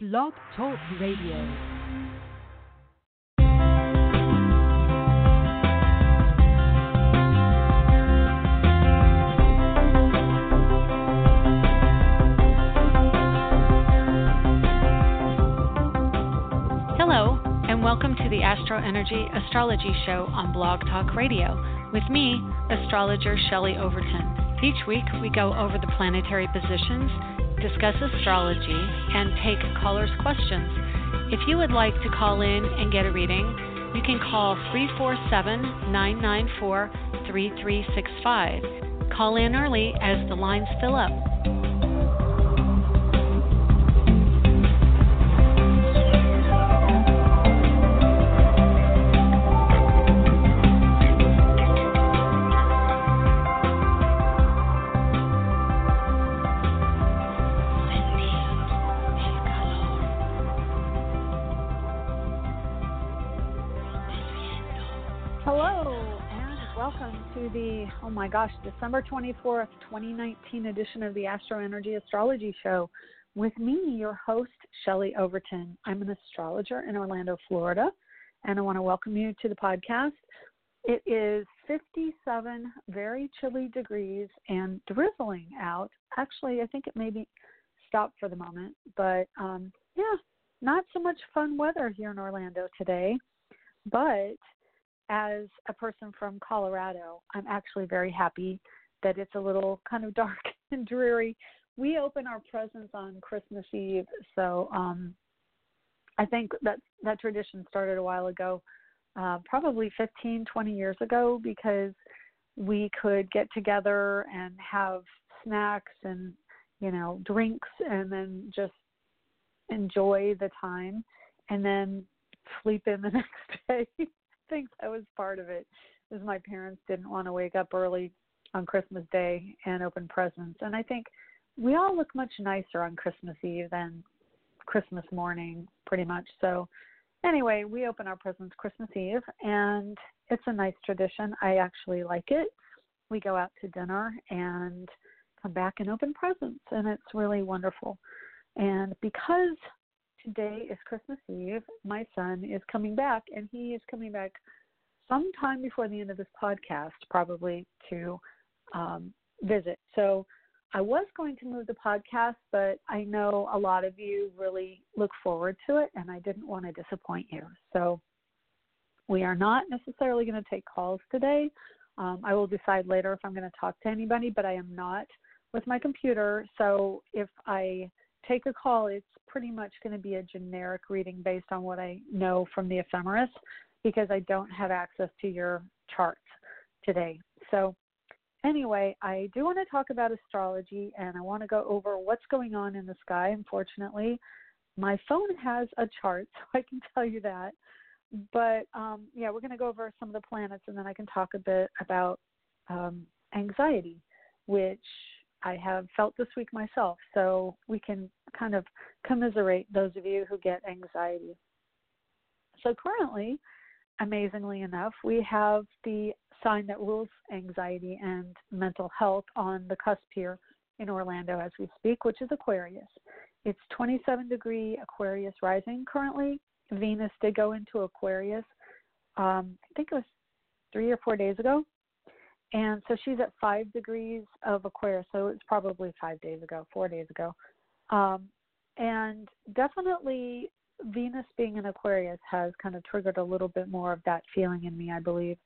Blog Talk Radio. Hello, and welcome to the Astro Energy Astrology Show on Blog Talk Radio with me, astrologer Shelley Overton. Each week, we go over the planetary positions discuss astrology, and take callers' questions. If you would like to call in and get a reading, you can call 347 994 3365. Call in early as the lines fill up. Oh my gosh, December 24th, 2019 edition of the Astro Energy Astrology Show with me, your host, Shelley Overton. I'm an astrologer in Orlando, Florida, and I want to welcome you to the podcast. It is 57 very chilly degrees and drizzling out. Actually, I think it may be stopped for the moment, but um, yeah, not so much fun weather here in Orlando today. But as a person from Colorado, I'm actually very happy that it's a little kind of dark and dreary. We open our presents on Christmas Eve, so um, I think that that tradition started a while ago, uh, probably 15, 20 years ago, because we could get together and have snacks and you know drinks, and then just enjoy the time, and then sleep in the next day think that was part of it. Is my parents didn't want to wake up early on Christmas Day and open presents, and I think we all look much nicer on Christmas Eve than Christmas morning, pretty much. So, anyway, we open our presents Christmas Eve, and it's a nice tradition. I actually like it. We go out to dinner and come back and open presents, and it's really wonderful. And because today is Christmas Eve. My son is coming back, and he is coming back sometime before the end of this podcast, probably to um, visit. So I was going to move the podcast, but I know a lot of you really look forward to it, and I didn't want to disappoint you. So we are not necessarily going to take calls today. Um, I will decide later if I'm going to talk to anybody, but I am not with my computer. So if I take a call, it's pretty much going to be a generic reading based on what I know from the ephemeris because I don't have access to your charts today. So, anyway, I do want to talk about astrology and I want to go over what's going on in the sky. Unfortunately, my phone has a chart, so I can tell you that. But um, yeah, we're going to go over some of the planets and then I can talk a bit about um, anxiety, which I have felt this week myself. So we can kind of commiserate those of you who get anxiety. So currently, amazingly enough, we have the sign that rules anxiety and mental health on the cusp here in Orlando as we speak, which is Aquarius. It's 27 degree Aquarius rising currently. Venus did go into Aquarius, um, I think it was three or four days ago. And so she's at five degrees of Aquarius, so it's probably five days ago, four days ago. Um, and definitely Venus being in Aquarius has kind of triggered a little bit more of that feeling in me, I believe.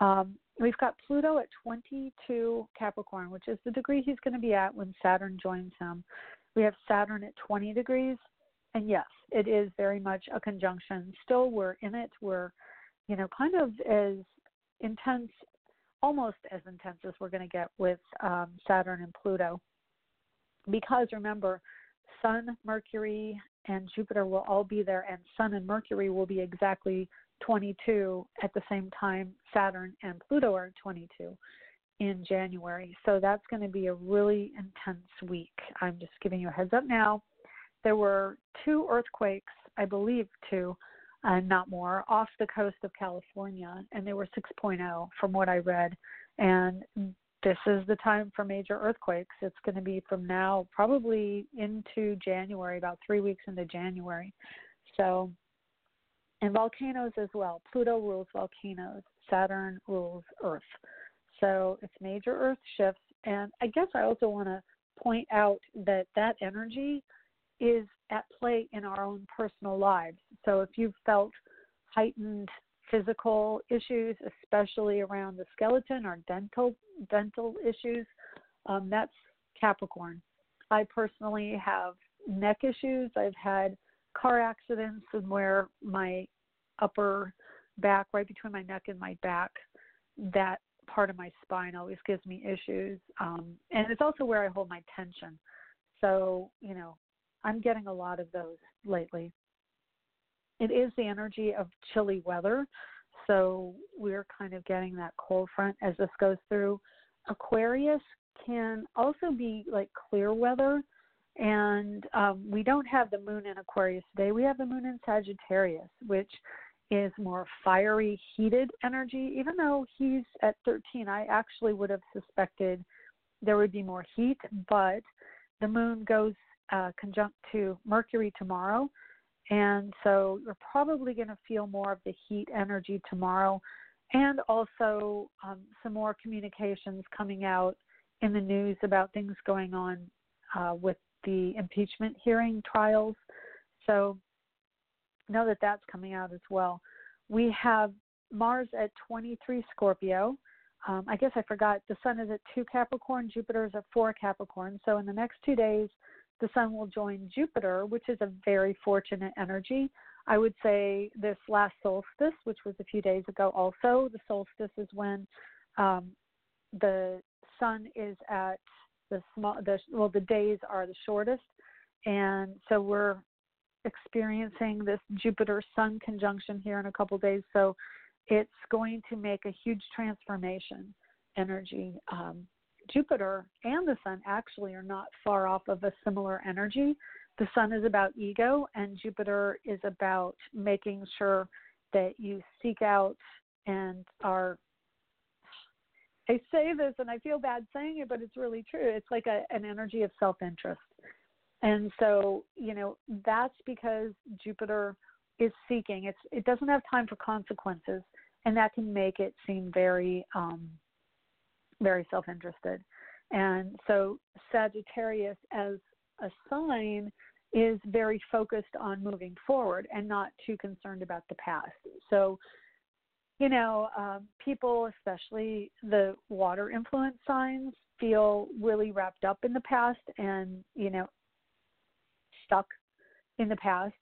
Um, we've got Pluto at 22 Capricorn, which is the degree he's going to be at when Saturn joins him. We have Saturn at 20 degrees. And yes, it is very much a conjunction. Still, we're in it. We're, you know, kind of as intense almost as intense as we're going to get with um, Saturn and Pluto. Because remember, Sun, Mercury, and Jupiter will all be there, and Sun and Mercury will be exactly 22 at the same time Saturn and Pluto are 22 in January. So that's going to be a really intense week. I'm just giving you a heads up now. There were two earthquakes, I believe two, uh, not more, off the coast of California, and they were 6.0 from what I read. And this is the time for major earthquakes. It's going to be from now probably into January, about three weeks into January. So, and volcanoes as well. Pluto rules volcanoes, Saturn rules Earth. So it's major Earth shifts. And I guess I also want to point out that that energy is at play in our own personal lives. So if you've felt heightened physical issues, especially around the skeleton or dental dental issues, um, that's Capricorn. I personally have neck issues. I've had car accidents and where my upper back, right between my neck and my back, that part of my spine always gives me issues. Um, and it's also where I hold my tension. So, you know, I'm getting a lot of those lately. It is the energy of chilly weather. So we're kind of getting that cold front as this goes through. Aquarius can also be like clear weather. And um, we don't have the moon in Aquarius today. We have the moon in Sagittarius, which is more fiery, heated energy. Even though he's at 13, I actually would have suspected there would be more heat, but the moon goes uh, conjunct to Mercury tomorrow. And so you're probably going to feel more of the heat energy tomorrow, and also um, some more communications coming out in the news about things going on uh, with the impeachment hearing trials. So know that that's coming out as well. We have Mars at 23 Scorpio. Um, I guess I forgot the Sun is at 2 Capricorn, Jupiter is at 4 Capricorn. So in the next two days, the Sun will join Jupiter, which is a very fortunate energy. I would say this last solstice, which was a few days ago, also, the solstice is when um, the Sun is at the small, the, well, the days are the shortest. And so we're experiencing this Jupiter Sun conjunction here in a couple days. So it's going to make a huge transformation energy. Um, Jupiter and the Sun actually are not far off of a similar energy. The Sun is about ego, and Jupiter is about making sure that you seek out and are. I say this and I feel bad saying it, but it's really true. It's like a, an energy of self interest. And so, you know, that's because Jupiter is seeking. It's it doesn't have time for consequences, and that can make it seem very um, very self-interested. And so Sagittarius as a sign is very focused on moving forward and not too concerned about the past. So, you know, um, people, especially the water influence signs, feel really wrapped up in the past and, you know, stuck in the past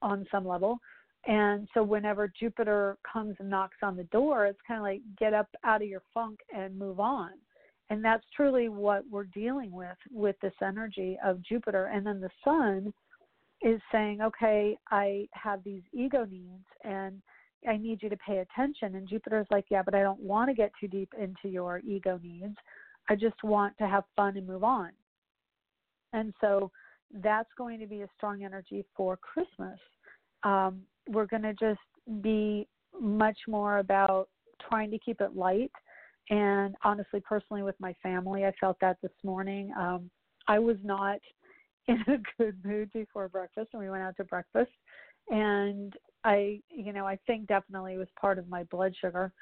on some level. And so whenever Jupiter comes and knocks on the door, it's kind of like get up out of your funk and move on. And that's truly what we're dealing with with this energy of Jupiter. And then the sun is saying, okay, I have these ego needs and I need you to pay attention. And Jupiter's like, yeah, but I don't want to get too deep into your ego needs. I just want to have fun and move on. And so that's going to be a strong energy for Christmas. Um, we're going to just be much more about trying to keep it light. And honestly, personally, with my family, I felt that this morning. Um, I was not in a good mood before breakfast, and we went out to breakfast. And I, you know, I think definitely was part of my blood sugar,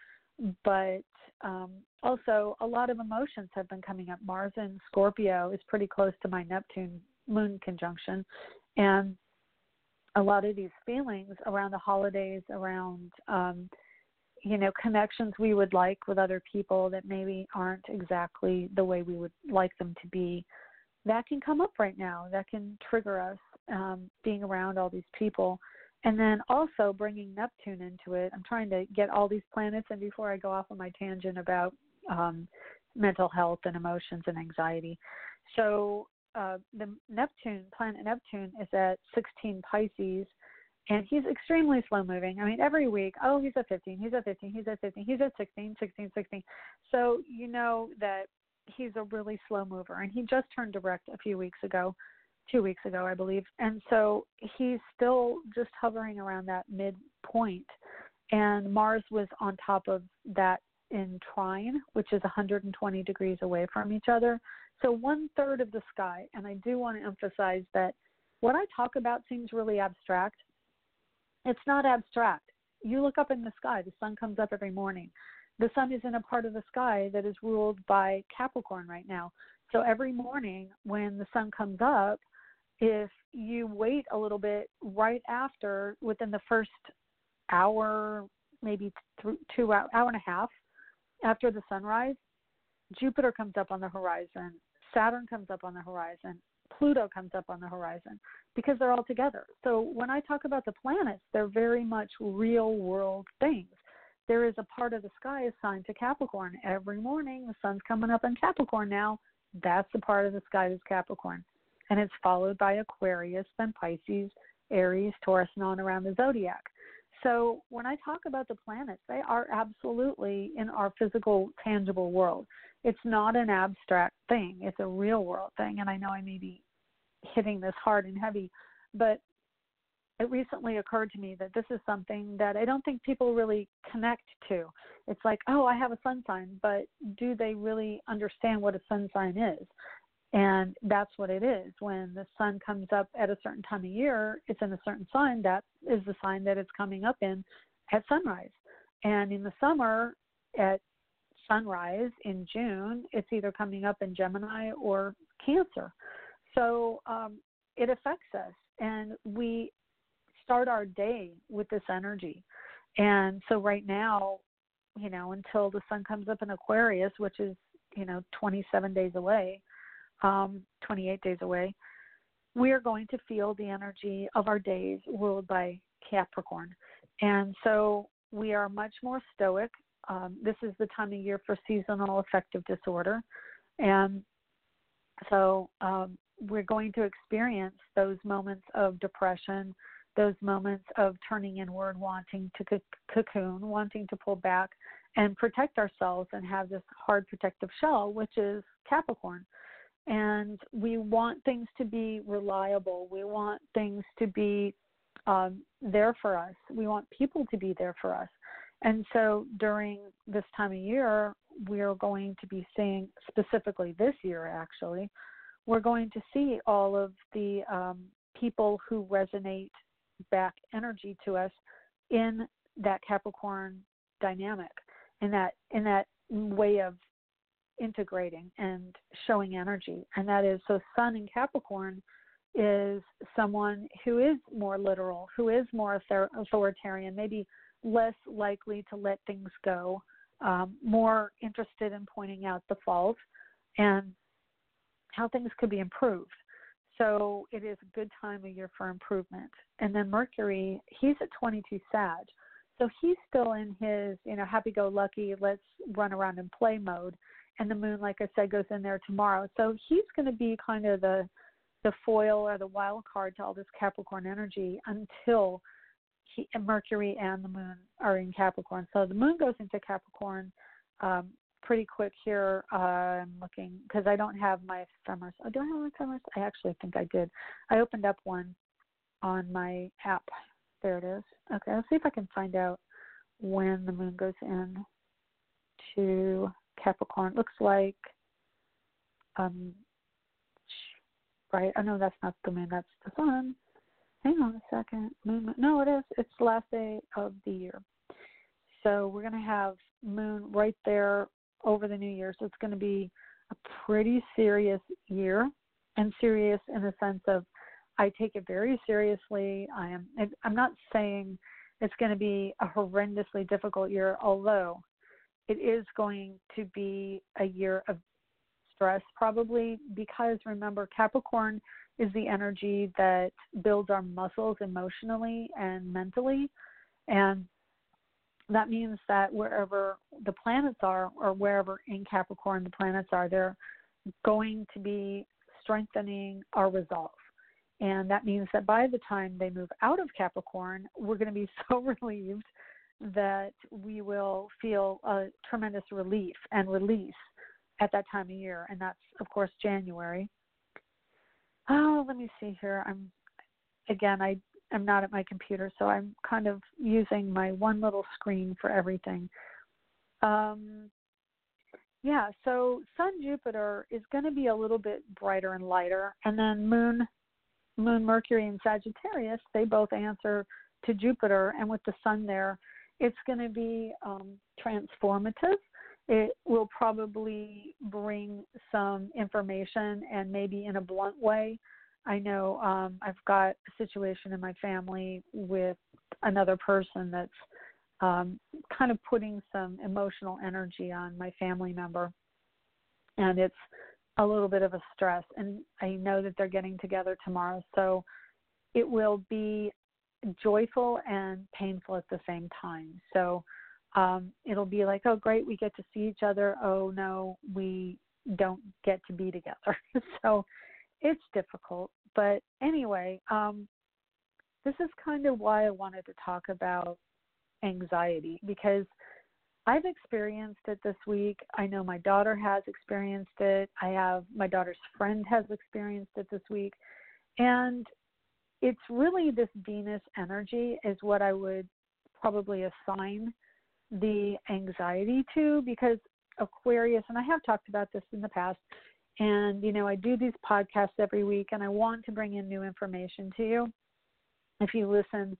but um, also a lot of emotions have been coming up. Mars in Scorpio is pretty close to my Neptune moon conjunction and a lot of these feelings around the holidays around um you know connections we would like with other people that maybe aren't exactly the way we would like them to be that can come up right now. That can trigger us um being around all these people. And then also bringing neptune into it. I'm trying to get all these planets and before i go off on my tangent about um mental health and emotions and anxiety. So uh, the Neptune planet Neptune is at 16 Pisces, and he's extremely slow moving. I mean, every week, oh, he's at 15, he's at 15, he's at 15, he's at 16, 16, 16. So you know that he's a really slow mover, and he just turned direct a few weeks ago, two weeks ago, I believe, and so he's still just hovering around that midpoint. And Mars was on top of that in trine, which is 120 degrees away from each other. So one third of the sky, and I do want to emphasize that what I talk about seems really abstract. It's not abstract. You look up in the sky, the sun comes up every morning. The sun is in a part of the sky that is ruled by Capricorn right now. So every morning when the sun comes up, if you wait a little bit right after, within the first hour, maybe two hour, hour and a half after the sunrise, Jupiter comes up on the horizon, Saturn comes up on the horizon, Pluto comes up on the horizon because they're all together. So when I talk about the planets, they're very much real world things. There is a part of the sky assigned to Capricorn. Every morning, the sun's coming up in Capricorn now. That's the part of the sky that's Capricorn. And it's followed by Aquarius, then Pisces, Aries, Taurus, and on around the zodiac. So when I talk about the planets, they are absolutely in our physical, tangible world. It's not an abstract thing, it's a real world thing. And I know I may be hitting this hard and heavy, but it recently occurred to me that this is something that I don't think people really connect to. It's like, oh, I have a sun sign, but do they really understand what a sun sign is? And that's what it is. When the sun comes up at a certain time of year, it's in a certain sign. That is the sign that it's coming up in at sunrise. And in the summer, at sunrise in June, it's either coming up in Gemini or Cancer. So um, it affects us. And we start our day with this energy. And so right now, you know, until the sun comes up in Aquarius, which is, you know, 27 days away, um, 28 days away, we are going to feel the energy of our days ruled by Capricorn. And so we are much more stoic. Um, this is the time of year for seasonal affective disorder. And so um, we're going to experience those moments of depression, those moments of turning inward, wanting to cocoon, wanting to pull back and protect ourselves and have this hard protective shell, which is Capricorn and we want things to be reliable. We want things to be um, there for us. We want people to be there for us. And so during this time of year, we are going to be seeing, specifically this year actually, we're going to see all of the um, people who resonate back energy to us in that Capricorn dynamic, in that in that way of integrating and showing energy. And that is so, Sun in Capricorn is someone who is more literal, who is more authoritarian, maybe less likely to let things go, um, more interested in pointing out the fault and how things could be improved. So it is a good time of year for improvement. And then Mercury, he's at 22 Sag. So he's still in his, you know, happy go lucky, let's run around and play mode and the moon, like I said, goes in there tomorrow. So he's going to be kind of the the foil or the wild card to all this Capricorn energy until he, Mercury and the moon are in Capricorn. So the moon goes into Capricorn um, pretty quick here. Uh, I'm looking because I don't have my ephemeris. Oh, do I have my ephemeris? I actually think I did. I opened up one on my app. There it is. Okay, let's see if I can find out when the moon goes in to Capricorn. Looks like, um, right? I know that's not the moon. That's the sun. Hang on a second. Moon. No, it is. It's the last day of the year. So we're going to have moon right there over the new year. So it's going to be a pretty serious year, and serious in the sense of I take it very seriously. I am. I'm not saying it's going to be a horrendously difficult year, although it is going to be a year of stress probably because remember Capricorn is the energy that builds our muscles emotionally and mentally. And that means that wherever the planets are or wherever in Capricorn the planets are they're going to be strengthening our resolve. And that means that by the time they move out of Capricorn we're going to be so relieved that we will feel a tremendous relief and release at that time of year, and that's of course January. Oh, let me see here. I'm again, I am not at my computer, so I'm kind of using my one little screen for everything. Um, yeah, so Sun Jupiter is going to be a little bit brighter and lighter, and then Moon, Moon Mercury and Sagittarius, they both answer to Jupiter, and with the Sun there, it's going to be um, transformative. It will probably bring some information and maybe in a blunt way. I know um, I've got a situation in my family with another person that's um, kind of putting some emotional energy on my family member. And it's a little bit of a stress. And I know that they're getting together tomorrow. So it will be joyful and painful at the same time. So um, it'll be like, oh, great, we get to see each other. Oh, no, we don't get to be together. so it's difficult. But anyway, um, this is kind of why I wanted to talk about anxiety because I've experienced it this week. I know my daughter has experienced it. I have my daughter's friend has experienced it this week. And it's really this Venus energy is what I would probably assign the anxiety to because Aquarius, and I have talked about this in the past, and you know, I do these podcasts every week and I want to bring in new information to you. If you listen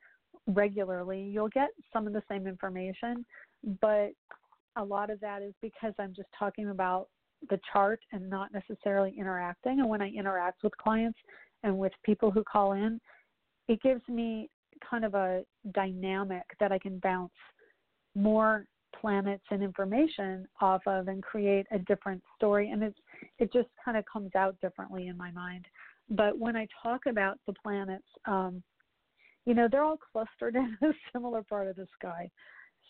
regularly, you'll get some of the same information, but a lot of that is because I'm just talking about the chart and not necessarily interacting. And when I interact with clients and with people who call in, it gives me kind of a dynamic that I can bounce more planets and information off of and create a different story. And it's it just kind of comes out differently in my mind. But when i talk about the planets um you know they're all clustered in a similar part of the sky.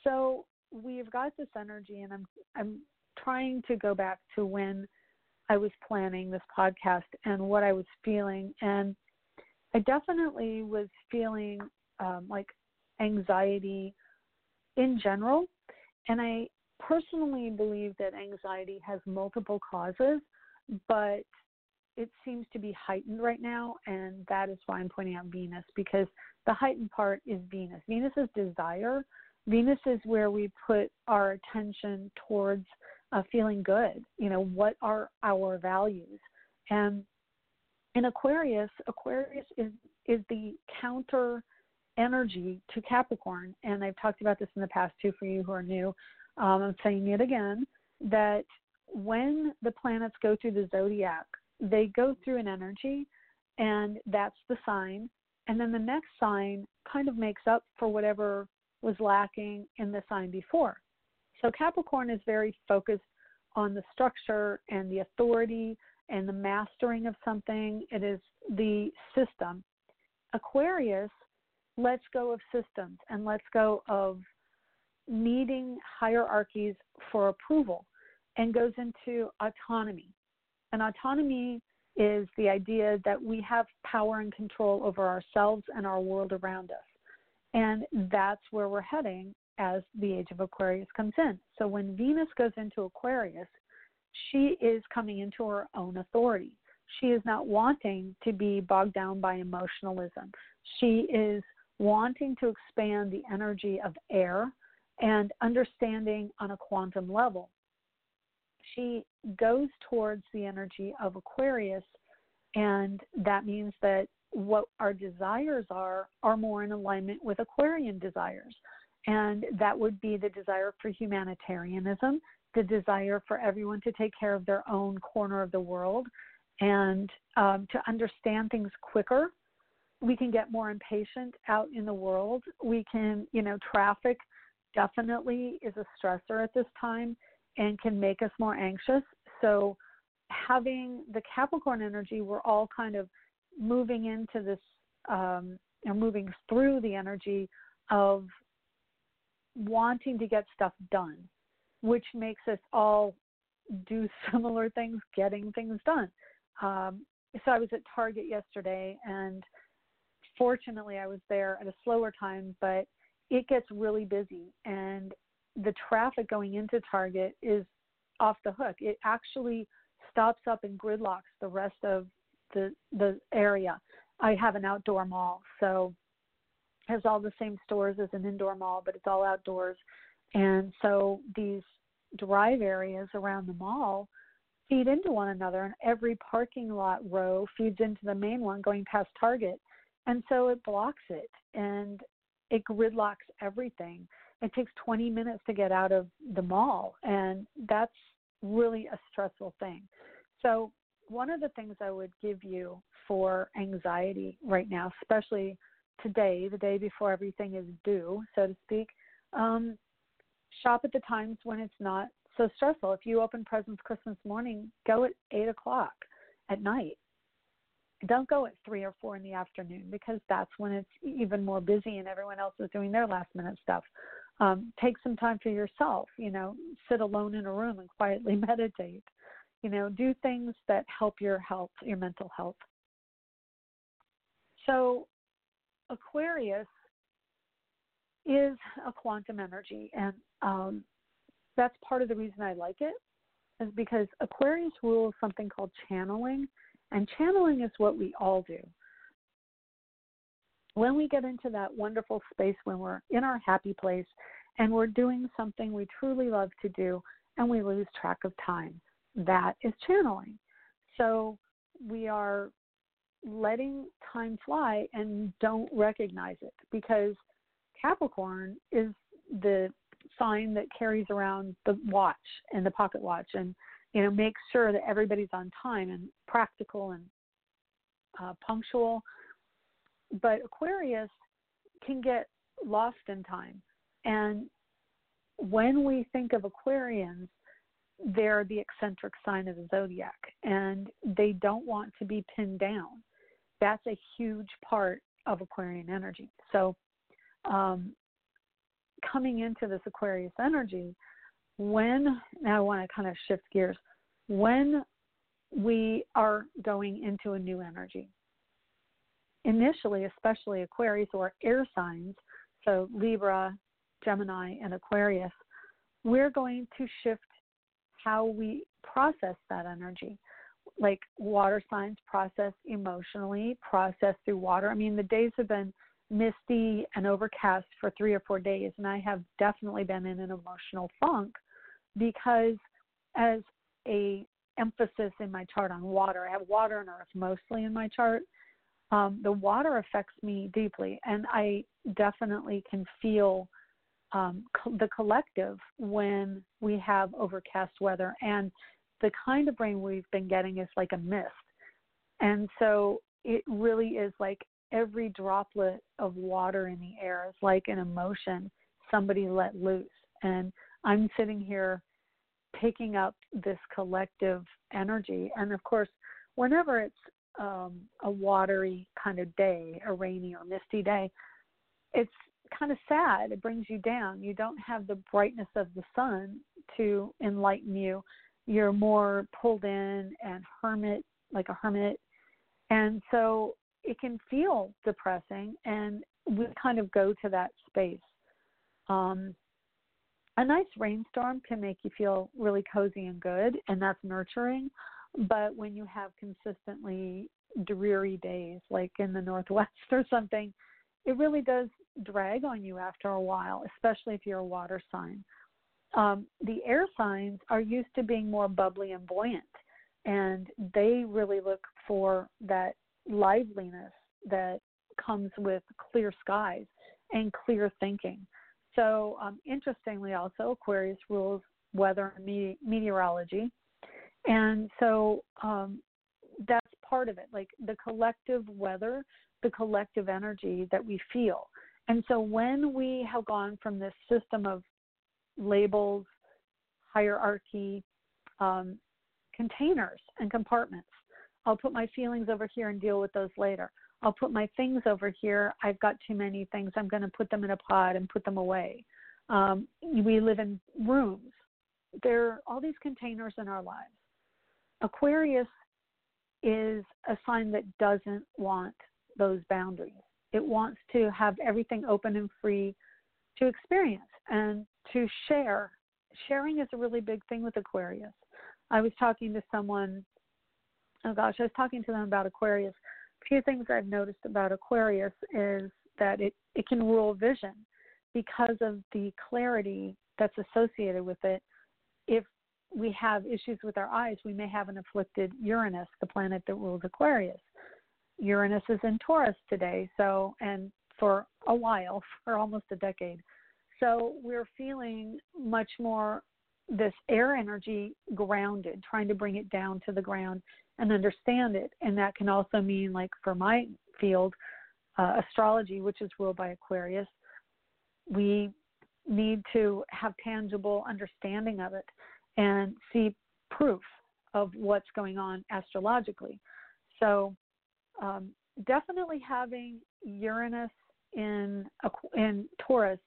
So we've got this energy and i'm i'm trying to go back to when i was planning this podcast and what i was feeling. And i definitely was feeling um, like anxiety in general and i personally believe that anxiety has multiple causes but it seems to be heightened right now, and that is why I'm pointing out Venus because the heightened part is Venus. Venus is desire. Venus is where we put our attention towards uh, feeling good. You know, what are our values? And in Aquarius, Aquarius is is the counter energy to Capricorn, and I've talked about this in the past too for you who are new. Um, I'm saying it again that when the planets go through the zodiac, they go through an energy, and that's the sign. And then the next sign kind of makes up for whatever was lacking in the sign before. So Capricorn is very focused on the structure and the authority and the mastering of something. It is the system. Aquarius lets go of systems and let's go of needing hierarchies for approval and goes into autonomy. And autonomy is the idea that we have power and control over ourselves and our world around us. And that's where we're heading as the age of Aquarius comes in. So when Venus goes into Aquarius, she is coming into her own authority. She is not wanting to be bogged down by emotionalism. She is wanting to expand the energy of air and understanding on a quantum level she goes towards the energy of Aquarius, and that means that what our desires are are more in alignment with Aquarian desires. And that would be the desire for humanitarianism, the desire for everyone to take care of their own corner of the world and um, to understand things quicker. We can get more impatient out in the world. We can, you know, traffic definitely is a stressor at this time and can make us more anxious. So, having the Capricorn energy, we're all kind of moving into this, um, moving through the energy of wanting to get stuff done, which makes us all do similar things, getting things done. Um, so I was at Target yesterday, and fortunately, I was there at a slower time, but it gets really busy, and the traffic going into Target is off the hook. It actually stops up and gridlocks the rest of the the area. I have an outdoor mall, so it has all the same stores as an indoor mall, but it's all outdoors. And so these drive areas around the mall feed into one another, and every parking lot row feeds into the main one going past Target. And so it blocks it and it gridlocks everything. It takes 20 minutes to get out of the mall, and that's really a stressful thing. So, one of the things I would give you for anxiety right now, especially today, the day before everything is due, so to speak, um, shop at the times when it's not so stressful. If you open presents Christmas morning, go at eight o'clock at night. Don't go at three or four in the afternoon because that's when it's even more busy and everyone else is doing their last minute stuff. Um, take some time for yourself. You know, sit alone in a room and quietly meditate. You know, do things that help your health, your mental health. So, Aquarius is a quantum energy, and um, that's part of the reason I like it, is because Aquarius rules something called channeling, and channeling is what we all do. When we get into that wonderful space when we're in our happy place and we're doing something we truly love to do and we lose track of time, that is channeling. So we are letting time fly and don't recognize it because Capricorn is the sign that carries around the watch and the pocket watch and you know make sure that everybody's on time and practical and uh, punctual. But aquarius can get lost in time. And when we think of aquarians they're the eccentric sign of the zodiac and they don't want to be pinned down. That's a huge part of aquarian energy. So um, coming into this Aquarius energy, when now I want to kind of shift gears, when we are going into a new energy, initially, especially Aquarius or air signs, so Libra, Gemini, and Aquarius, we're going to shift how we process that energy. Like water signs process emotionally, process through water. I mean, the days have been misty and overcast for three or four days, and I have definitely been in an emotional funk because as a emphasis in my chart on water, I have water and earth mostly in my chart. Um, the water affects me deeply, and I definitely can feel um, co- the collective when we have overcast weather. And the kind of rain we've been getting is like a mist. And so it really is like every droplet of water in the air is like an emotion somebody let loose. And I'm sitting here picking up this collective energy. And of course, whenever it's um, a watery kind of day, a rainy or misty day, it's kind of sad. It brings you down. You don't have the brightness of the sun to enlighten you. You're more pulled in and hermit, like a hermit. And so it can feel depressing, and we kind of go to that space. Um, a nice rainstorm can make you feel really cozy and good, and that's nurturing. But when you have consistently dreary days, like in the Northwest or something, it really does drag on you after a while, especially if you're a water sign. Um, the air signs are used to being more bubbly and buoyant, and they really look for that liveliness that comes with clear skies and clear thinking. So, um, interestingly, also, Aquarius rules weather and me- meteorology. And so um, that's part of it, like the collective weather, the collective energy that we feel. And so when we have gone from this system of labels, hierarchy, um, containers, and compartments I'll put my feelings over here and deal with those later. I'll put my things over here. I've got too many things. I'm going to put them in a pod and put them away. Um, we live in rooms. There are all these containers in our lives. Aquarius is a sign that doesn't want those boundaries. It wants to have everything open and free to experience and to share. Sharing is a really big thing with Aquarius. I was talking to someone oh gosh, I was talking to them about Aquarius. Few things I've noticed about Aquarius is that it, it can rule vision because of the clarity that's associated with it. if we have issues with our eyes, we may have an afflicted Uranus, the planet that rules Aquarius. Uranus is in Taurus today, so and for a while, for almost a decade. So we're feeling much more this air energy grounded, trying to bring it down to the ground and understand it. And that can also mean, like for my field, uh, astrology, which is ruled by Aquarius, we need to have tangible understanding of it and see proof of what's going on astrologically. So, um, definitely having Uranus in in Taurus,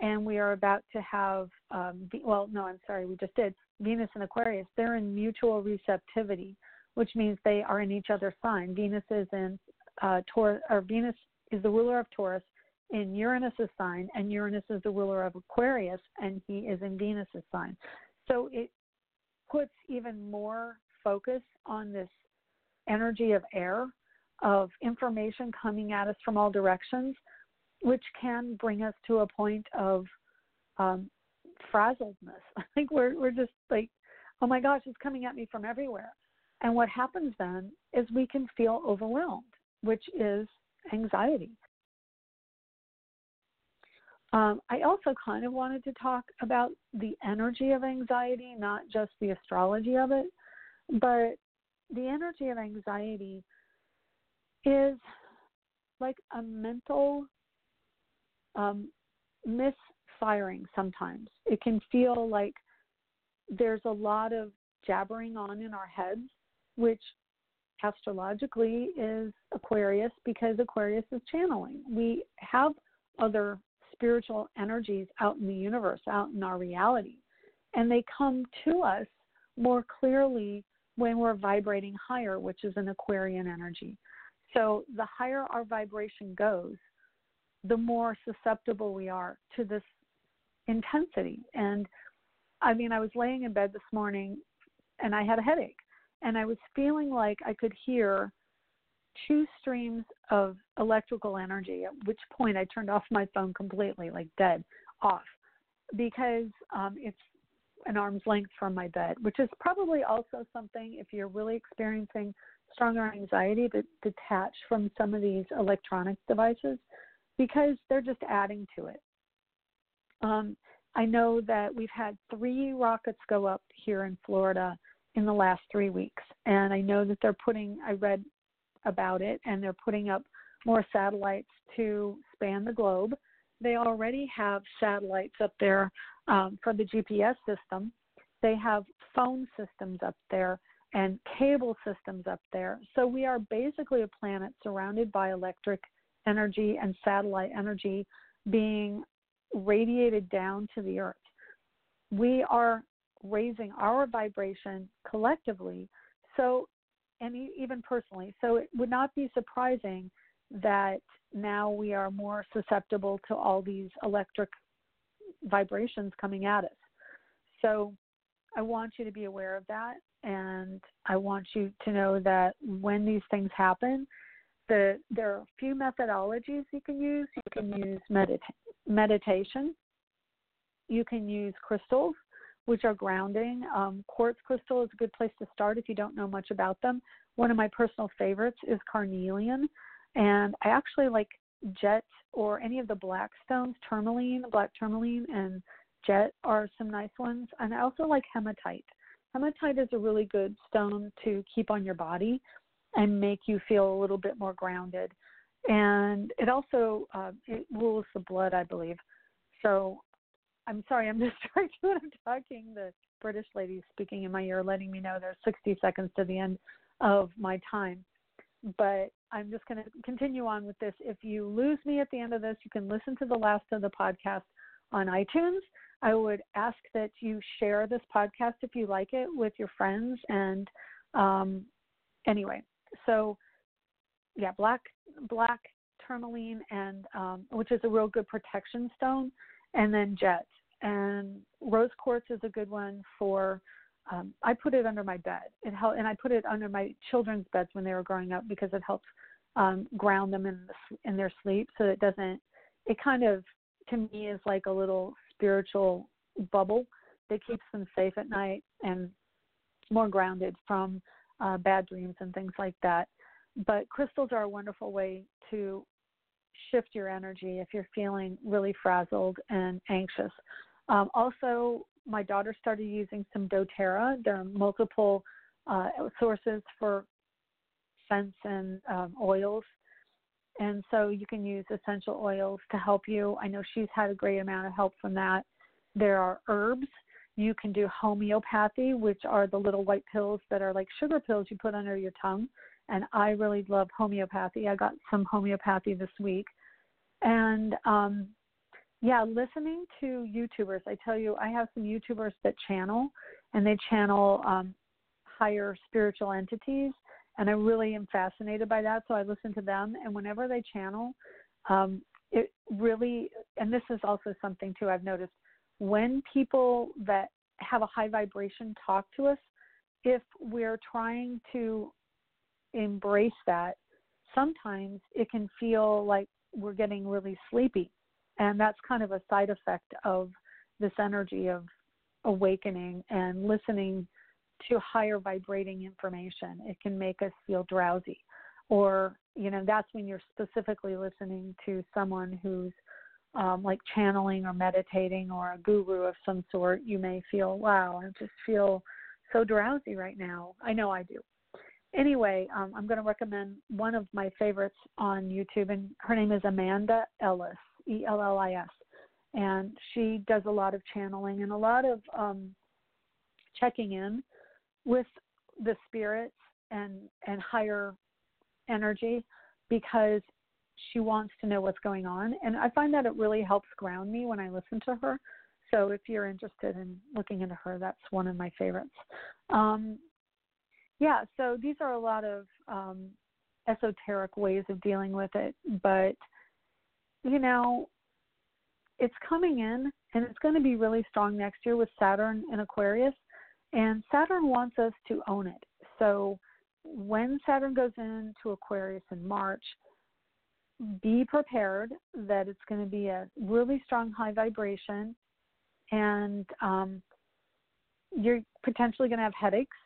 and we are about to have um, well, no, I'm sorry, we just did Venus and Aquarius. They're in mutual receptivity, which means they are in each other's sign. Venus is in uh, Taurus, or Venus is the ruler of Taurus in Uranus's sign, and Uranus is the ruler of Aquarius, and he is in Venus's sign. So it puts even more focus on this energy of air, of information coming at us from all directions, which can bring us to a point of um, frazzledness. I think we're we're just like, oh my gosh, it's coming at me from everywhere. And what happens then is we can feel overwhelmed, which is anxiety. Um, I also kind of wanted to talk about the energy of anxiety, not just the astrology of it, but the energy of anxiety is like a mental um, misfiring sometimes. It can feel like there's a lot of jabbering on in our heads, which astrologically is Aquarius because Aquarius is channeling. We have other spiritual energies out in the universe, out in our reality. And they come to us more clearly when we're vibrating higher, which is an Aquarian energy. So the higher our vibration goes, the more susceptible we are to this intensity. And I mean, I was laying in bed this morning and I had a headache, and I was feeling like I could hear two streams of electrical energy, at which point I turned off my phone completely, like dead off, because um, it's an arm's length from my bed, which is probably also something if you're really experiencing stronger anxiety to detach from some of these electronic devices because they're just adding to it. Um, I know that we've had three rockets go up here in Florida in the last three weeks, and I know that they're putting. I read about it and they're putting up more satellites to span the globe. They already have satellites up there um, for the GPS system. They have phone systems up there and cable systems up there. So we are basically a planet surrounded by electric energy and satellite energy being radiated down to the earth. We are raising our vibration collectively. So and even personally. So it would not be surprising that now we are more susceptible to all these electric vibrations coming at us. So I want you to be aware of that. And I want you to know that when these things happen, the, there are a few methodologies you can use. You can use medita- meditation, you can use crystals, which are grounding. Um, quartz crystal is a good place to start if you don't know much about them. One of my personal favorites is carnelian, and I actually like jet or any of the black stones, tourmaline, black tourmaline, and jet are some nice ones. And I also like hematite. Hematite is a really good stone to keep on your body and make you feel a little bit more grounded. And it also uh, it rules the blood, I believe. So I'm sorry, I'm distracted when I'm talking. The British lady speaking in my ear, letting me know there's 60 seconds to the end of my time. But I'm just going to continue on with this. If you lose me at the end of this, you can listen to the last of the podcast on iTunes. I would ask that you share this podcast if you like it with your friends. And um, anyway, so yeah, black black tourmaline and um, which is a real good protection stone, and then jet and rose quartz is a good one for um, I put it under my bed. It help, and I put it under my children's beds when they were growing up because it helps um, ground them in the, in their sleep, so it doesn't. It kind of to me is like a little spiritual bubble that keeps them safe at night and more grounded from uh, bad dreams and things like that. But crystals are a wonderful way to shift your energy if you're feeling really frazzled and anxious. Um, also, my daughter started using some doTERRA. There are multiple uh, sources for scents and um, oils. And so you can use essential oils to help you. I know she's had a great amount of help from that. There are herbs. You can do homeopathy, which are the little white pills that are like sugar pills you put under your tongue. And I really love homeopathy. I got some homeopathy this week. And um, yeah, listening to YouTubers. I tell you, I have some YouTubers that channel, and they channel um, higher spiritual entities, and I really am fascinated by that. So I listen to them, and whenever they channel, um, it really, and this is also something too I've noticed, when people that have a high vibration talk to us, if we're trying to embrace that, sometimes it can feel like we're getting really sleepy and that's kind of a side effect of this energy of awakening and listening to higher vibrating information. It can make us feel drowsy. Or, you know, that's when you're specifically listening to someone who's um, like channeling or meditating or a guru of some sort. You may feel, wow, I just feel so drowsy right now. I know I do. Anyway, um, I'm going to recommend one of my favorites on YouTube, and her name is Amanda Ellis. E L L I S. And she does a lot of channeling and a lot of um, checking in with the spirits and and higher energy because she wants to know what's going on. And i find that it really helps ground me when i listen to her. So if you're interested in looking into her that's one of my favorites. Um, yeah so these are a lot of um, esoteric ways of dealing with it but you know, it's coming in and it's going to be really strong next year with Saturn in Aquarius. And Saturn wants us to own it. So when Saturn goes into Aquarius in March, be prepared that it's going to be a really strong high vibration and um, you're potentially going to have headaches.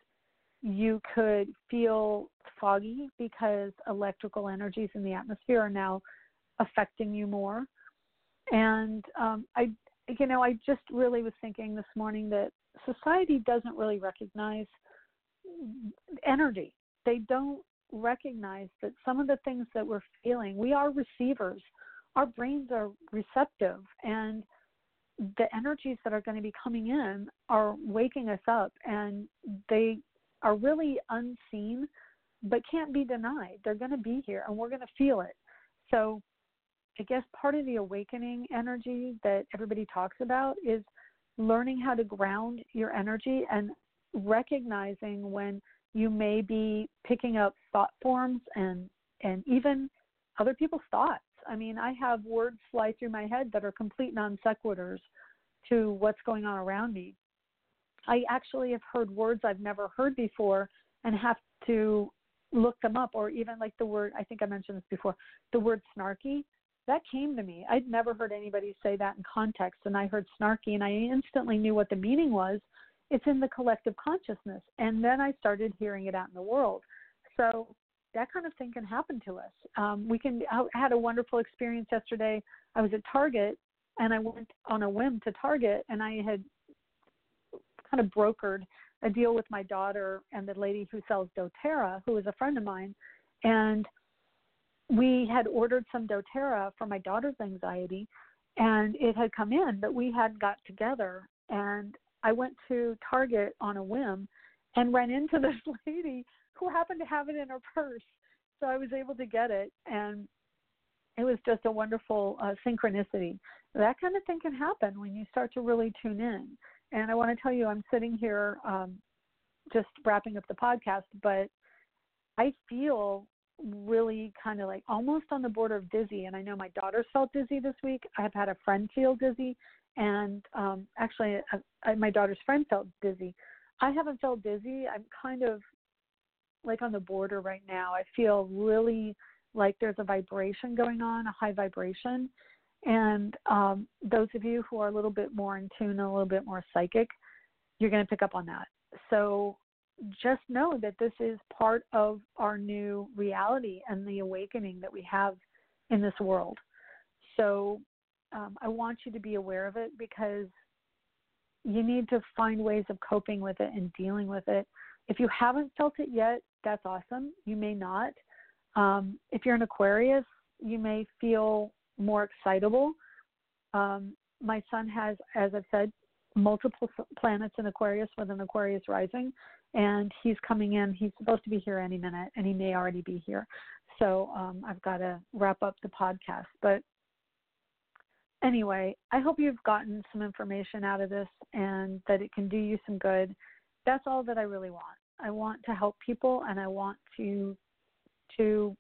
You could feel foggy because electrical energies in the atmosphere are now affecting you more. And um, I, you know, I just really was thinking this morning that society doesn't really recognize energy. They don't recognize that some of the things that we're feeling, we are receivers. Our brains are receptive, and the energies that are going to be coming in are waking us up, and they are really unseen, but can't be denied. They're going to be here, and we're going to feel it. So I guess part of the awakening energy that everybody talks about is learning how to ground your energy and recognizing when you may be picking up thought forms and and even other people's thoughts. I mean, I have words fly through my head that are complete non sequiturs to what's going on around me. I actually have heard words I've never heard before and have to look them up or even like the word I think I mentioned this before, the word snarky that came to me. I'd never heard anybody say that in context, and I heard snarky, and I instantly knew what the meaning was. It's in the collective consciousness, and then I started hearing it out in the world. So that kind of thing can happen to us. Um, we can. I had a wonderful experience yesterday. I was at Target, and I went on a whim to Target, and I had kind of brokered a deal with my daughter and the lady who sells DoTerra, who is a friend of mine, and we had ordered some doTERRA for my daughter's anxiety, and it had come in, but we hadn't got together. And I went to Target on a whim and ran into this lady who happened to have it in her purse. So I was able to get it, and it was just a wonderful uh, synchronicity. That kind of thing can happen when you start to really tune in. And I want to tell you, I'm sitting here um, just wrapping up the podcast, but I feel really kind of like almost on the border of dizzy. And I know my daughter's felt dizzy this week. I've had a friend feel dizzy, and um, actually, I, I, my daughter's friend felt dizzy. I haven't felt dizzy. I'm kind of like on the border right now. I feel really like there's a vibration going on, a high vibration. And um, those of you who are a little bit more in tune, a little bit more psychic, you're going to pick up on that. So just know that this is part of our new reality and the awakening that we have in this world. So um, I want you to be aware of it because you need to find ways of coping with it and dealing with it. If you haven't felt it yet, that's awesome. You may not. Um, if you're an Aquarius, you may feel more excitable. Um, my son has, as I've said, multiple planets in Aquarius with an Aquarius rising, and he's coming in. He's supposed to be here any minute, and he may already be here. So um, I've got to wrap up the podcast. But anyway, I hope you've gotten some information out of this and that it can do you some good. That's all that I really want. I want to help people, and I want to to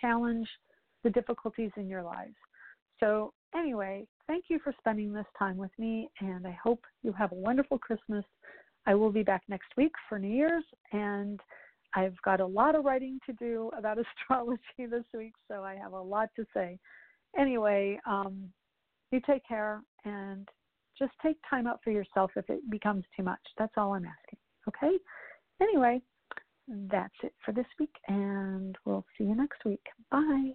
challenge the difficulties in your lives. So anyway, thank you for spending this time with me, and I hope you have a wonderful Christmas. I will be back next week for New Year's, and I've got a lot of writing to do about astrology this week, so I have a lot to say. Anyway, um, you take care and just take time out for yourself if it becomes too much. That's all I'm asking. Okay? Anyway, that's it for this week, and we'll see you next week. Bye.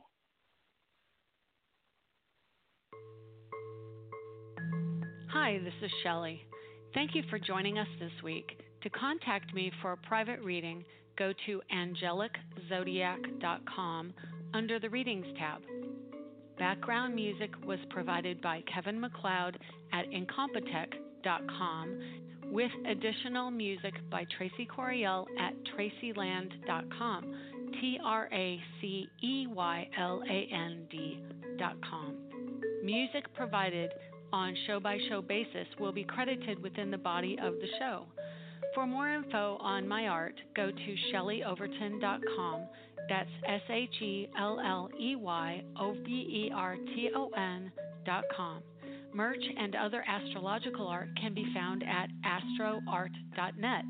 Hi, this is Shelley. Thank you for joining us this week. To contact me for a private reading, go to angeliczodiac.com under the Readings tab. Background music was provided by Kevin MacLeod at incompetech.com with additional music by Tracy Coriel at traceyland.com. T R A C E Y L A N D.com. Music provided on show by show basis will be credited within the body of the show. For more info on my art, go to shelleyoverton.com. That's S H E L L E Y O V E R T O N.com. Merch and other astrological art can be found at astroart.net.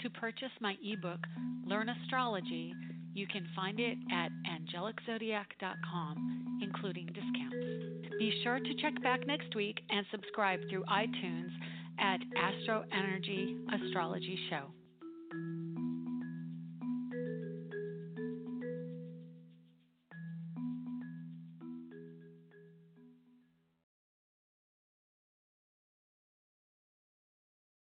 To purchase my ebook, Learn Astrology, you can find it at angeliczodiac.com, including discounts. Be sure to check back next week and subscribe through iTunes at Astro Energy Astrology Show.